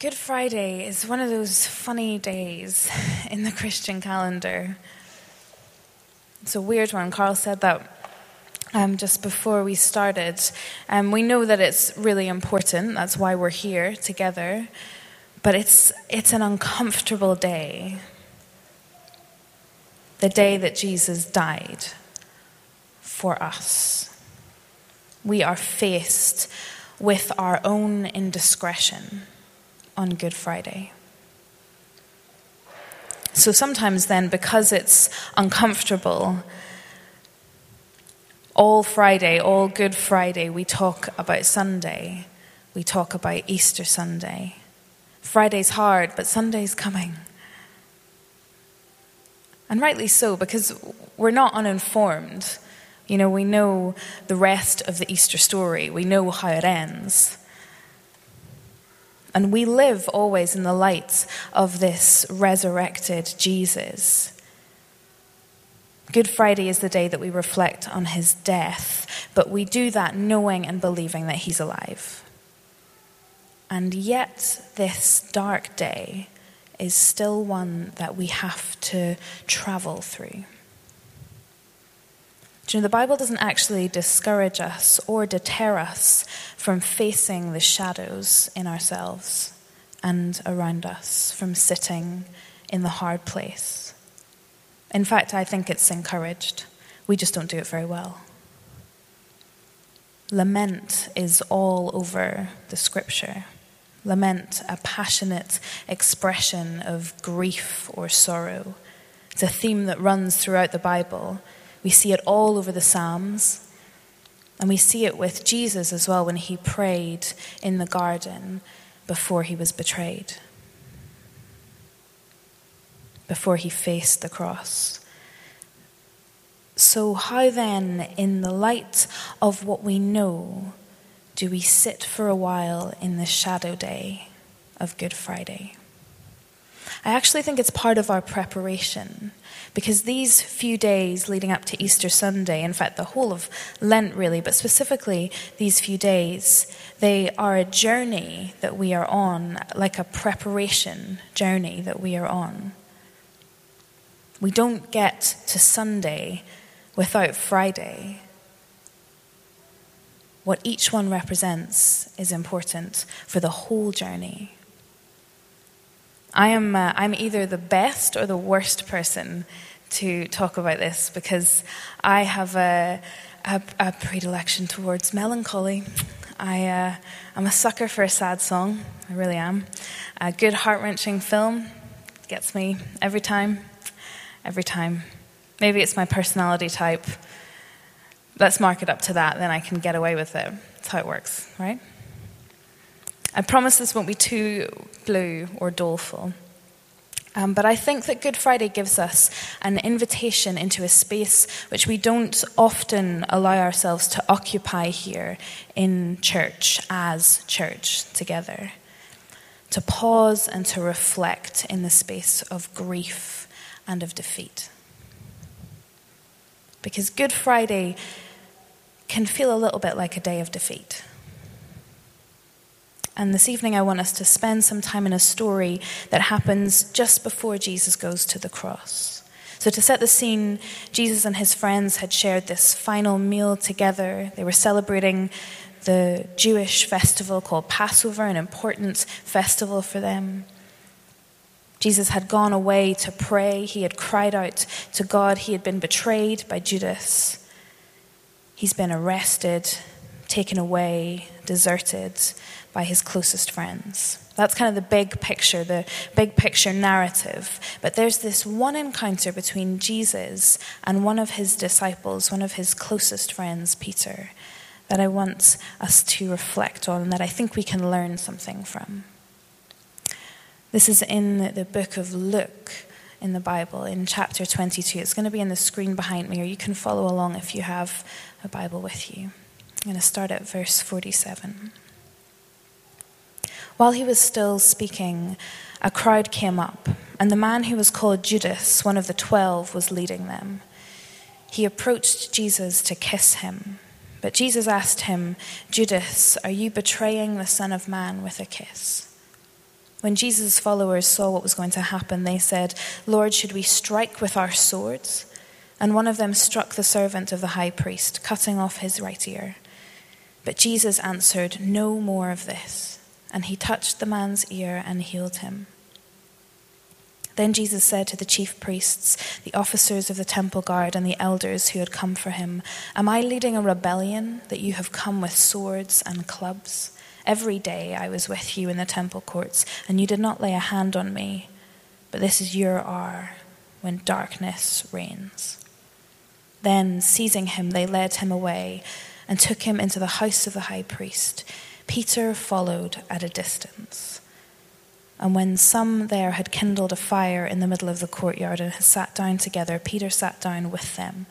Good Friday is one of those funny days in the Christian calendar. It's a weird one. Carl said that um, just before we started. Um, we know that it's really important. That's why we're here together. But it's, it's an uncomfortable day. The day that Jesus died for us. We are faced with our own indiscretion on Good Friday. So sometimes, then, because it's uncomfortable, all Friday, all Good Friday, we talk about Sunday. We talk about Easter Sunday. Friday's hard, but Sunday's coming. And rightly so, because we're not uninformed. You know, we know the rest of the Easter story, we know how it ends. And we live always in the light of this resurrected Jesus. Good Friday is the day that we reflect on his death, but we do that knowing and believing that he's alive. And yet, this dark day is still one that we have to travel through. Do you know, the Bible doesn't actually discourage us or deter us from facing the shadows in ourselves and around us, from sitting in the hard place. In fact, I think it's encouraged. We just don't do it very well. Lament is all over the scripture. Lament, a passionate expression of grief or sorrow. It's a theme that runs throughout the Bible we see it all over the Psalms. And we see it with Jesus as well when he prayed in the garden before he was betrayed, before he faced the cross. So, how then, in the light of what we know, do we sit for a while in the shadow day of Good Friday? I actually think it's part of our preparation because these few days leading up to Easter Sunday, in fact, the whole of Lent really, but specifically these few days, they are a journey that we are on, like a preparation journey that we are on. We don't get to Sunday without Friday. What each one represents is important for the whole journey. I am uh, I'm either the best or the worst person to talk about this because I have a, a, a predilection towards melancholy. I, uh, I'm a sucker for a sad song. I really am. A good heart wrenching film gets me every time. Every time. Maybe it's my personality type. Let's mark it up to that, then I can get away with it. That's how it works, right? I promise this won't be too blue or doleful. Um, but I think that Good Friday gives us an invitation into a space which we don't often allow ourselves to occupy here in church, as church together. To pause and to reflect in the space of grief and of defeat. Because Good Friday can feel a little bit like a day of defeat. And this evening, I want us to spend some time in a story that happens just before Jesus goes to the cross. So, to set the scene, Jesus and his friends had shared this final meal together. They were celebrating the Jewish festival called Passover, an important festival for them. Jesus had gone away to pray. He had cried out to God. He had been betrayed by Judas. He's been arrested, taken away, deserted by his closest friends. That's kind of the big picture, the big picture narrative. But there's this one encounter between Jesus and one of his disciples, one of his closest friends, Peter, that I want us to reflect on and that I think we can learn something from. This is in the book of Luke in the Bible, in chapter 22. It's going to be in the screen behind me, or you can follow along if you have a Bible with you. I'm going to start at verse 47. While he was still speaking, a crowd came up, and the man who was called Judas, one of the twelve, was leading them. He approached Jesus to kiss him, but Jesus asked him, Judas, are you betraying the Son of Man with a kiss? When Jesus' followers saw what was going to happen, they said, Lord, should we strike with our swords? And one of them struck the servant of the high priest, cutting off his right ear. But Jesus answered, No more of this. And he touched the man's ear and healed him. Then Jesus said to the chief priests, the officers of the temple guard, and the elders who had come for him, Am I leading a rebellion that you have come with swords and clubs? Every day I was with you in the temple courts, and you did not lay a hand on me. But this is your hour when darkness reigns. Then, seizing him, they led him away and took him into the house of the high priest. Peter followed at a distance. And when some there had kindled a fire in the middle of the courtyard and had sat down together, Peter sat down with them.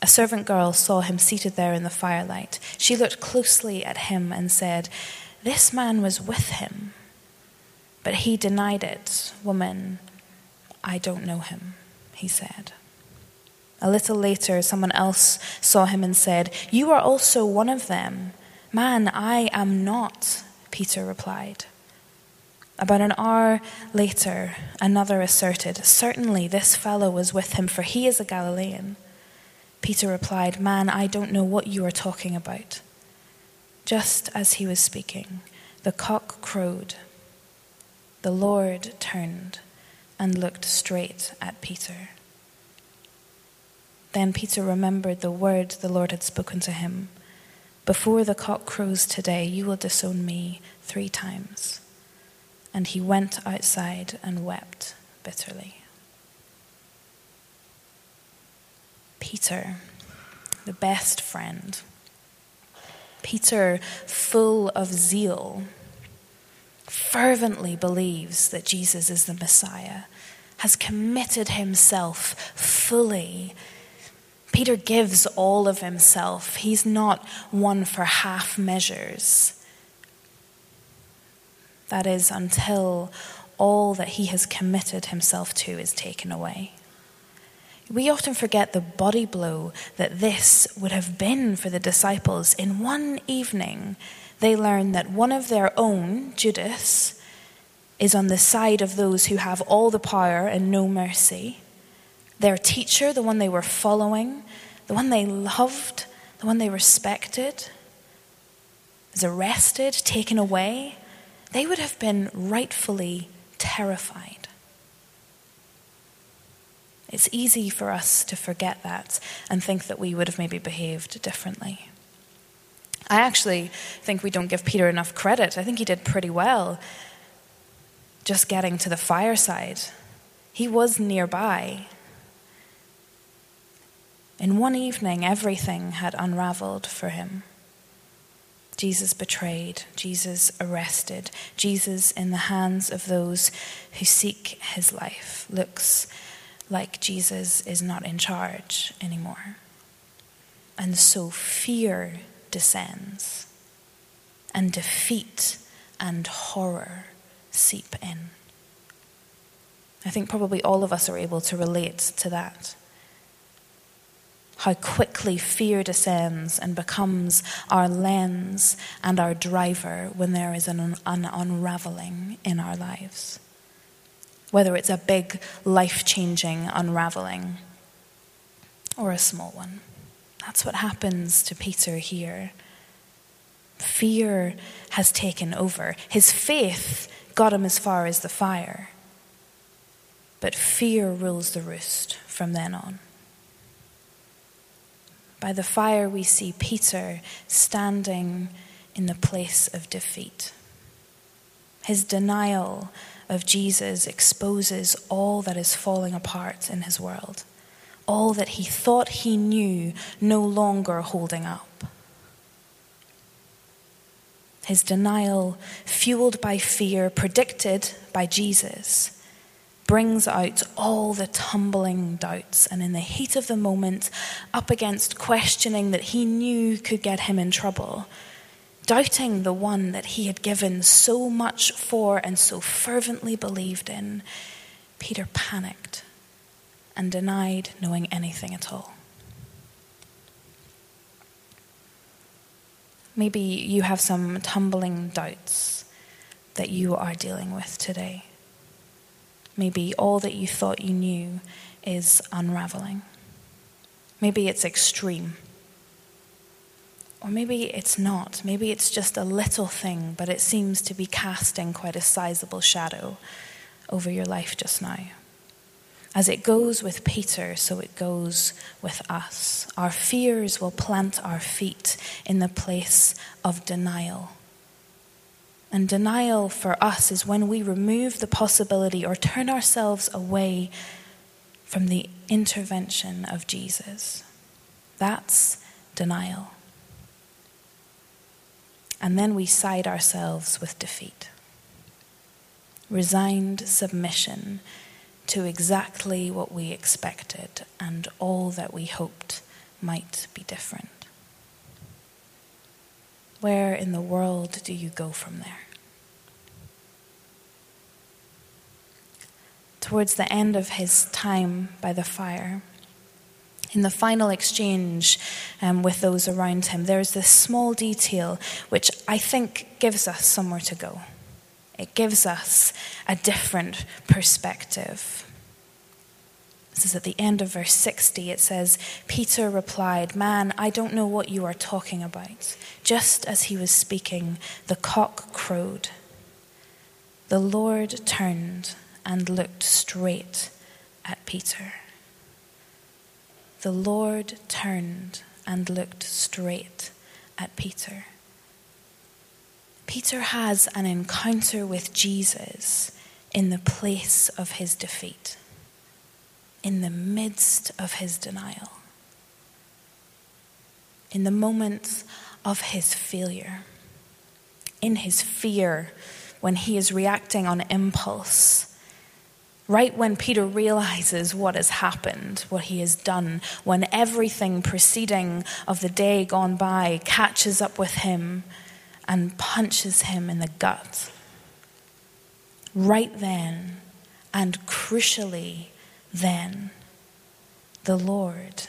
A servant girl saw him seated there in the firelight. She looked closely at him and said, This man was with him. But he denied it. Woman, I don't know him, he said. A little later, someone else saw him and said, You are also one of them. Man, I am not, Peter replied. About an hour later, another asserted, Certainly this fellow was with him, for he is a Galilean. Peter replied, Man, I don't know what you are talking about. Just as he was speaking, the cock crowed. The Lord turned and looked straight at Peter. Then Peter remembered the word the Lord had spoken to him Before the cock crows today, you will disown me three times. And he went outside and wept bitterly. Peter, the best friend. Peter, full of zeal, fervently believes that Jesus is the Messiah, has committed himself fully. Peter gives all of himself. He's not one for half measures. That is, until all that he has committed himself to is taken away. We often forget the body blow that this would have been for the disciples. In one evening, they learn that one of their own, Judas, is on the side of those who have all the power and no mercy. Their teacher, the one they were following, the one they loved, the one they respected, is arrested, taken away. They would have been rightfully terrified. It's easy for us to forget that and think that we would have maybe behaved differently. I actually think we don't give Peter enough credit. I think he did pretty well just getting to the fireside. He was nearby. In one evening, everything had unraveled for him. Jesus betrayed, Jesus arrested, Jesus in the hands of those who seek his life looks like Jesus is not in charge anymore. And so fear descends, and defeat and horror seep in. I think probably all of us are able to relate to that. How quickly fear descends and becomes our lens and our driver when there is an, an unraveling in our lives whether it's a big, life changing unraveling or a small one. That's what happens to Peter here. Fear has taken over. His faith got him as far as the fire, but fear rules the roost from then on. By the fire, we see Peter standing in the place of defeat. His denial of Jesus exposes all that is falling apart in his world, all that he thought he knew no longer holding up. His denial, fueled by fear, predicted by Jesus, brings out all the tumbling doubts, and in the heat of the moment, up against questioning that he knew could get him in trouble doubting the one that he had given so much for and so fervently believed in, Peter panicked and denied knowing anything at all. Maybe you have some tumbling doubts that you are dealing with today. Maybe all that you thought you knew is unraveling. Maybe it's extreme. Or maybe it's not. Maybe it's just a little thing, but it seems to be casting quite a sizable shadow over your life just now. As it goes with Peter, so it goes with us. Our fears will plant our feet in the place of denial. And denial for us is when we remove the possibility or turn ourselves away from the intervention of Jesus. That's denial. And then we side ourselves with defeat. Resigned submission to exactly what we expected and all that we hoped might be different. Where in the world do you go from there? Towards the end of his time by the fire, in the final exchange um, with those around him, there's this small detail which I think gives us somewhere to go. It gives us a different perspective. This is at the end of verse 60. It says, Peter replied, Man, I don't know what you are talking about. Just as he was speaking, the cock crowed. The Lord turned and looked straight at Peter. The Lord turned and looked straight at Peter. Peter has an encounter with Jesus in the place of his defeat, in the midst of his denial, in the moments of his failure, in his fear when he is reacting on impulse. Right when Peter realizes what has happened, what he has done, when everything preceding of the day gone by catches up with him and punches him in the gut. Right then, and crucially then, the Lord,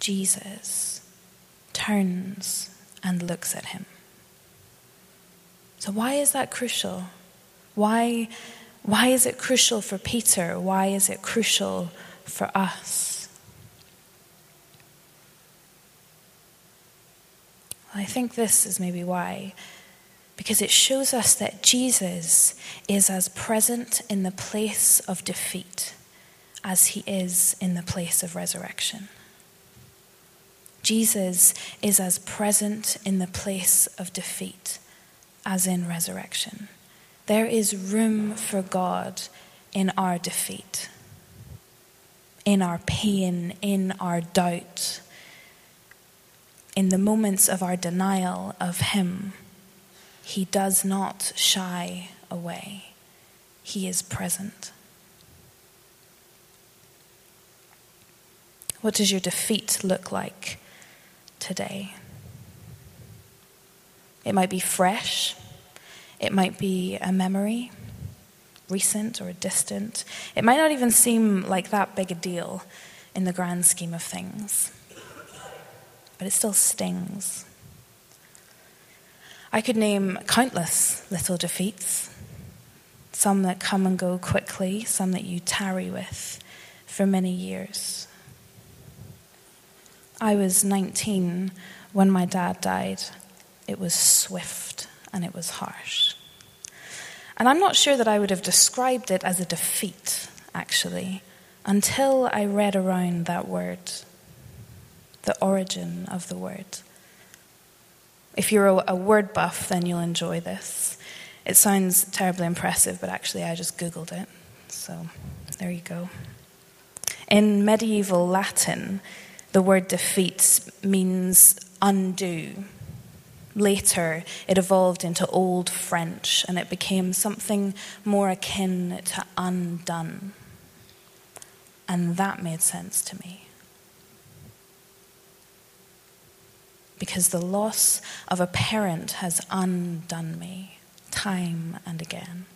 Jesus, turns and looks at him. So, why is that crucial? Why, why is it crucial for Peter? Why is it crucial for us? I think this is maybe why. Because it shows us that Jesus is as present in the place of defeat as he is in the place of resurrection. Jesus is as present in the place of defeat as in resurrection. There is room for God in our defeat, in our pain, in our doubt in the moments of our denial of Him, He does not shy away, He is present. What does your defeat look like today? It might be fresh, it might be a memory, recent or distant. It might not even seem like that big a deal in the grand scheme of things but it still stings. I could name countless little defeats, some that come and go quickly, some that you tarry with for many years. I was 19 when my dad died. It was swift and it was harsh. And I'm not sure that I would have described it as a defeat, actually, until I read around that word the origin of the word. If you're a, word buff, then you'll enjoy this. It sounds terribly impressive, but actually, I just Googled it. So there you go. In medieval Latin, the word defeat means undo. Later, it evolved into Old French and it became something more akin to undone. And that made sense to me. because the loss of a parent has undone me time and again.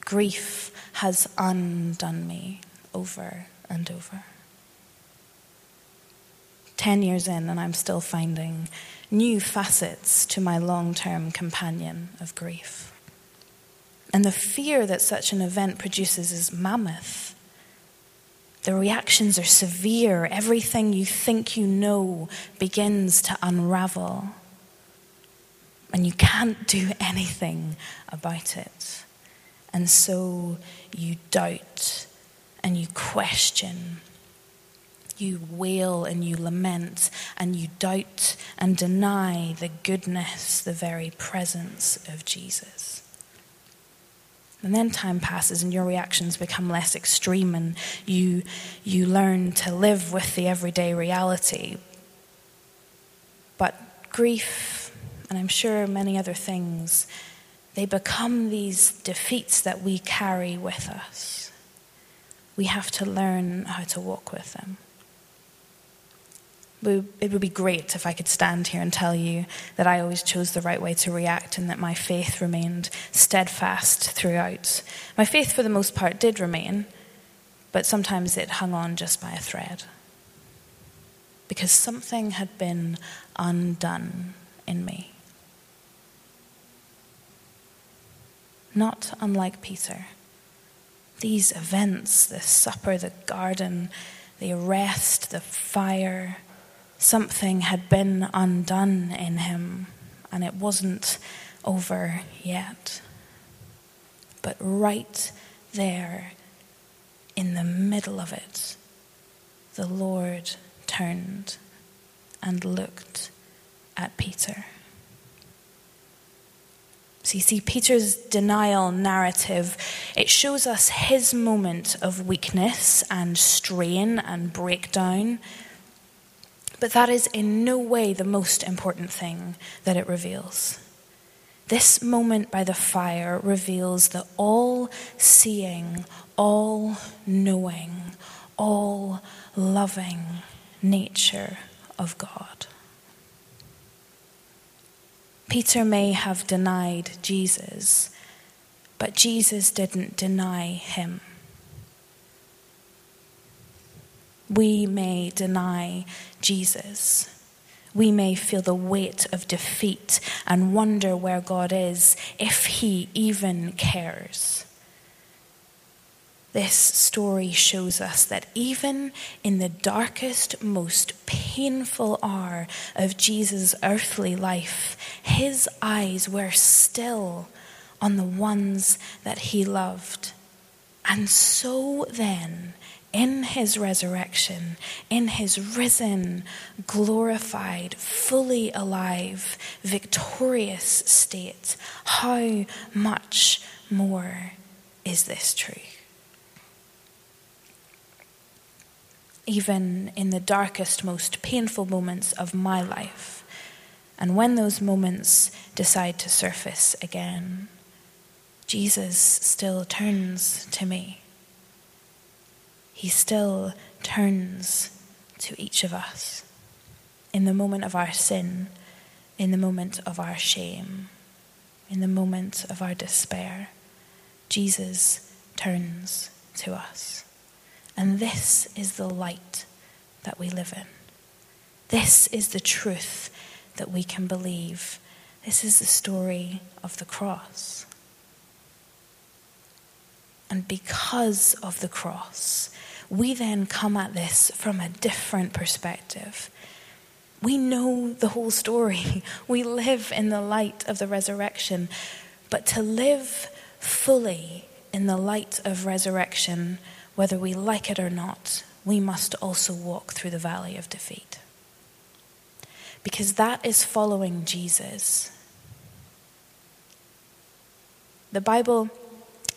Grief has undone me over and over. Ten years in, and I'm still finding new facets to my long term companion of grief. And the fear that such an event produces is mammoth. The reactions are severe. Everything you think you know begins to unravel. And you can't do anything about it. And so you doubt and you question. You wail and you lament and you doubt and deny the goodness, the very presence of Jesus. And then time passes and your reactions become less extreme and you, you learn to live with the everyday reality. But grief, and I'm sure many other things, they become these defeats that we carry with us. We have to learn how to walk with them it would be great if I could stand here and tell you that I always chose the right way to react and that my faith remained steadfast throughout. My faith, for the most part, did remain, but sometimes it hung on just by a thread. Because something had been undone in me. Not unlike Peter. These events, the supper, the garden, the arrest, the fire, something had been undone in him, and it wasn't over yet. But right there, in the middle of it, the Lord turned and looked at Peter. So you see, Peter's denial narrative, it shows us his moment of weakness and strain and breakdown but that is in no way the most important thing that it reveals. This moment by the fire reveals the all seeing, all knowing, all loving nature of God. Peter may have denied Jesus, but Jesus didn't deny him. We may deny Jesus. We may feel the weight of defeat and wonder where God is, if He even cares. This story shows us that even in the darkest, most painful hour of Jesus' earthly life, his eyes were still on the ones that he loved. And so then, in his resurrection, in his risen, glorified, fully alive, victorious state, how much more is this true? Even in the darkest, most painful moments of my life, and when those moments decide to surface again, Jesus still turns to me he still turns to each of us in the moment of our sin, in the moment of our shame, in the moment of our despair. Jesus turns to us. And this is the light that we live in. This is the truth that we can believe. This is the story of the cross. And because of the cross, we then come at this from a different perspective. We know the whole story. We live in the light of the resurrection. But to live fully in the light of resurrection, whether we like it or not, we must also walk through the valley of defeat. Because that is following Jesus. The Bible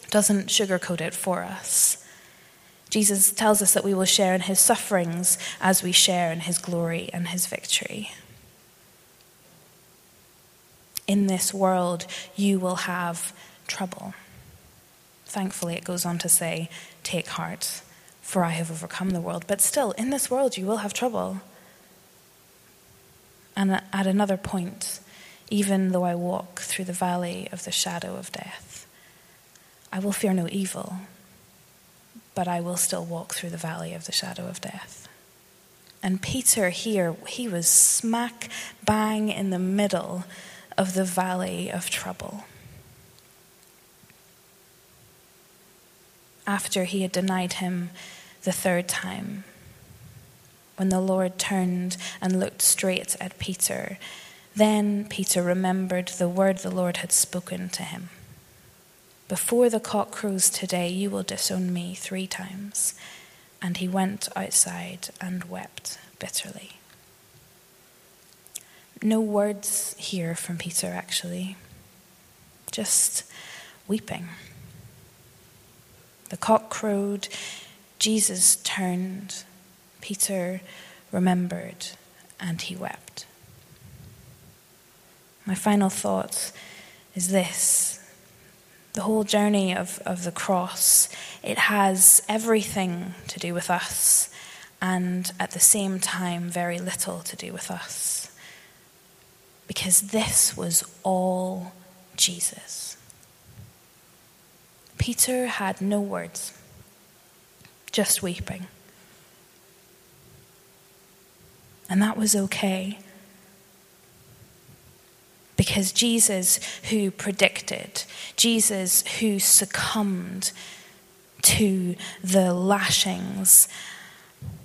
doesn't sugarcoat it for us. Jesus tells us that we will share in his sufferings as we share in his glory and his victory. In this world, you will have trouble. Thankfully, it goes on to say, Take heart, for I have overcome the world. But still, in this world, you will have trouble. And at another point, even though I walk through the valley of the shadow of death, I will fear no evil but I will still walk through the valley of the shadow of death. And Peter here, he was smack bang in the middle of the valley of trouble. after he had denied him the third time. When the Lord turned and looked straight at Peter, then Peter remembered the word the Lord had spoken to him. Before the cock crows today, you will disown me three times. And he went outside and wept bitterly. No words here from Peter, actually, just weeping. The cock crowed, Jesus turned, Peter remembered, and he wept. My final thought is this the whole journey of, of the cross, it has everything to do with us, and at the same time, very little to do with us. Because this was all Jesus. Peter had no words, just weeping. And that was okay. Because Jesus, who predicted, Jesus, who succumbed to the lashings,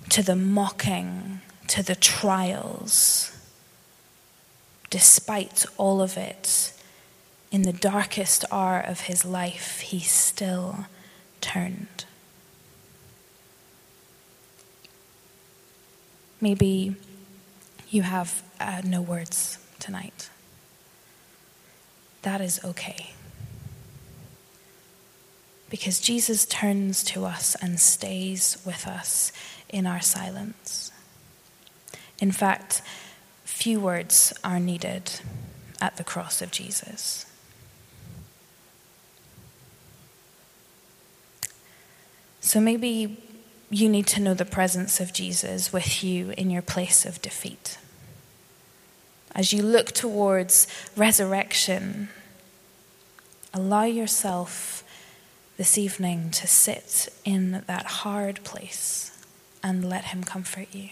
to the mocking, to the trials, despite all of it, in the darkest hour of his life, he still turned. Maybe you have uh, no words tonight. That is okay. Because Jesus turns to us and stays with us in our silence. In fact, few words are needed at the cross of Jesus. So maybe you need to know the presence of Jesus with you in your place of defeat. As you look towards resurrection, allow yourself this evening to sit in that hard place and let Him comfort you.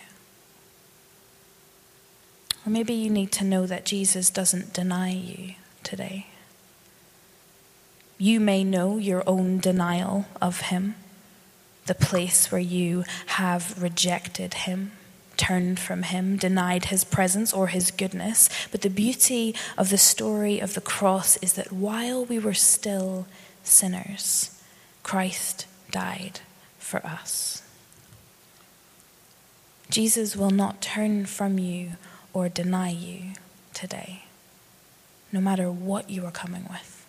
Or maybe you need to know that Jesus doesn't deny you today. You may know your own denial of Him the place where you have rejected him, turned from him, denied his presence or his goodness. But the beauty of the story of the cross is that while we were still sinners, Christ died for us. Jesus will not turn from you or deny you today, no matter what you are coming with.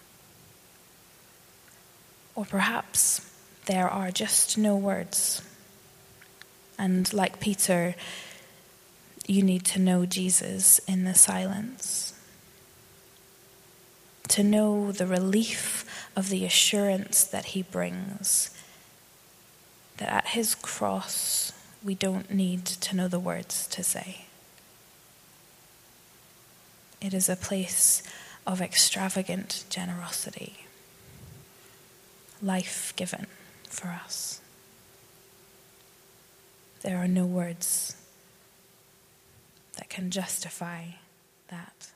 Or perhaps there are just no words. And like Peter, you need to know Jesus in the silence. To know the relief of the assurance that he brings. That at his cross, we don't need to know the words to say. It is a place of extravagant generosity, life given for us. There are no words that can justify that.